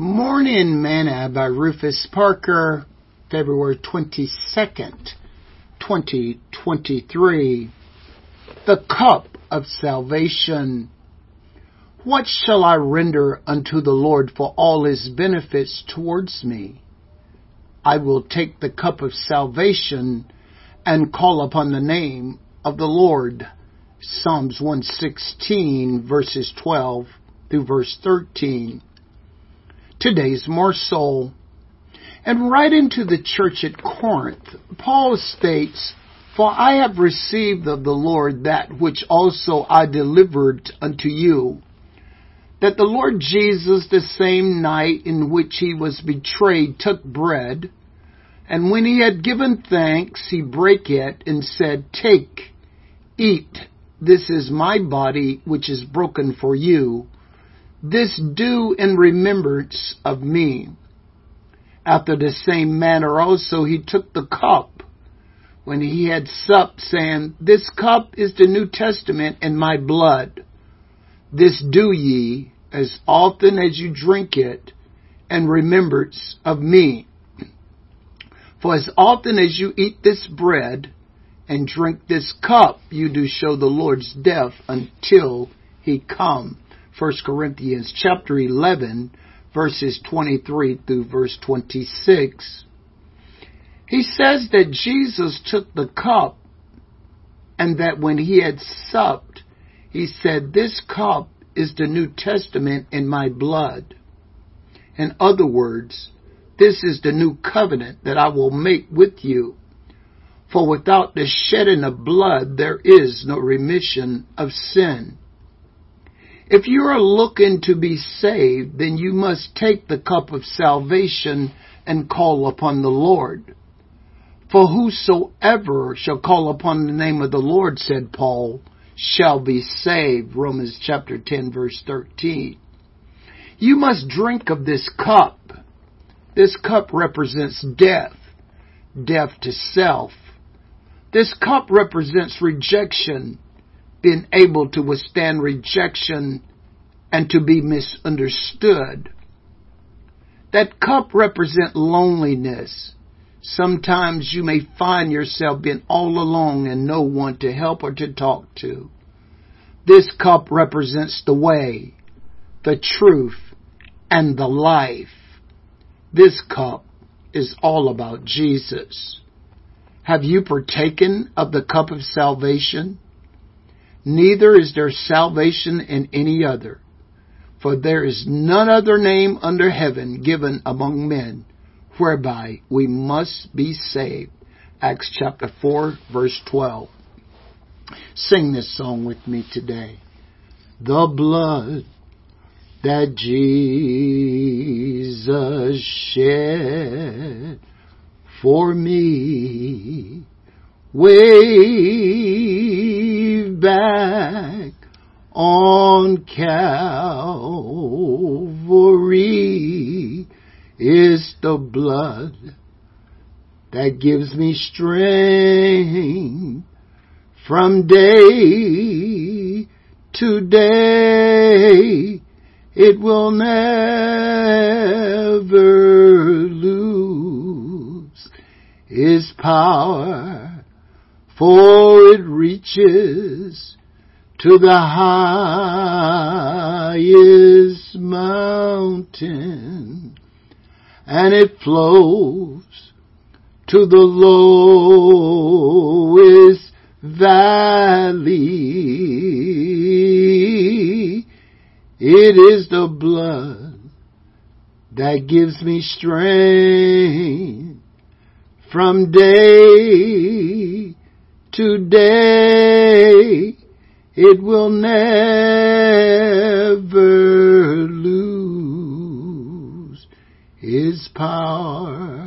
Morning Manna by Rufus Parker, February 22nd, 2023. The Cup of Salvation. What shall I render unto the Lord for all his benefits towards me? I will take the cup of salvation and call upon the name of the Lord. Psalms 116 verses 12 through verse 13 today's morsel. And right into the church at Corinth, Paul states, For I have received of the Lord that which also I delivered unto you, that the Lord Jesus, the same night in which he was betrayed, took bread, and when he had given thanks, he brake it and said, Take, eat, this is my body which is broken for you. This do in remembrance of me. After the same manner also he took the cup when he had supped, saying, This cup is the New Testament in my blood. This do ye as often as you drink it in remembrance of me. For as often as you eat this bread and drink this cup, you do show the Lord's death until he come. 1 Corinthians chapter 11 verses 23 through verse 26. He says that Jesus took the cup and that when he had supped, he said, this cup is the New Testament in my blood. In other words, this is the new covenant that I will make with you. For without the shedding of blood, there is no remission of sin. If you are looking to be saved, then you must take the cup of salvation and call upon the Lord. For whosoever shall call upon the name of the Lord, said Paul, shall be saved. Romans chapter 10 verse 13. You must drink of this cup. This cup represents death, death to self. This cup represents rejection, being able to withstand rejection and to be misunderstood. That cup represents loneliness. Sometimes you may find yourself being all alone and no one to help or to talk to. This cup represents the way, the truth, and the life. This cup is all about Jesus. Have you partaken of the cup of salvation? Neither is there salvation in any other, for there is none other name under heaven given among men whereby we must be saved. Acts chapter 4 verse 12. Sing this song with me today. The blood that Jesus shed for me way back on Calvary is the blood that gives me strength from day to day. It will never lose its power for it reaches to the highest mountain and it flows to the lowest valley. It is the blood that gives me strength from day today it will never lose its power.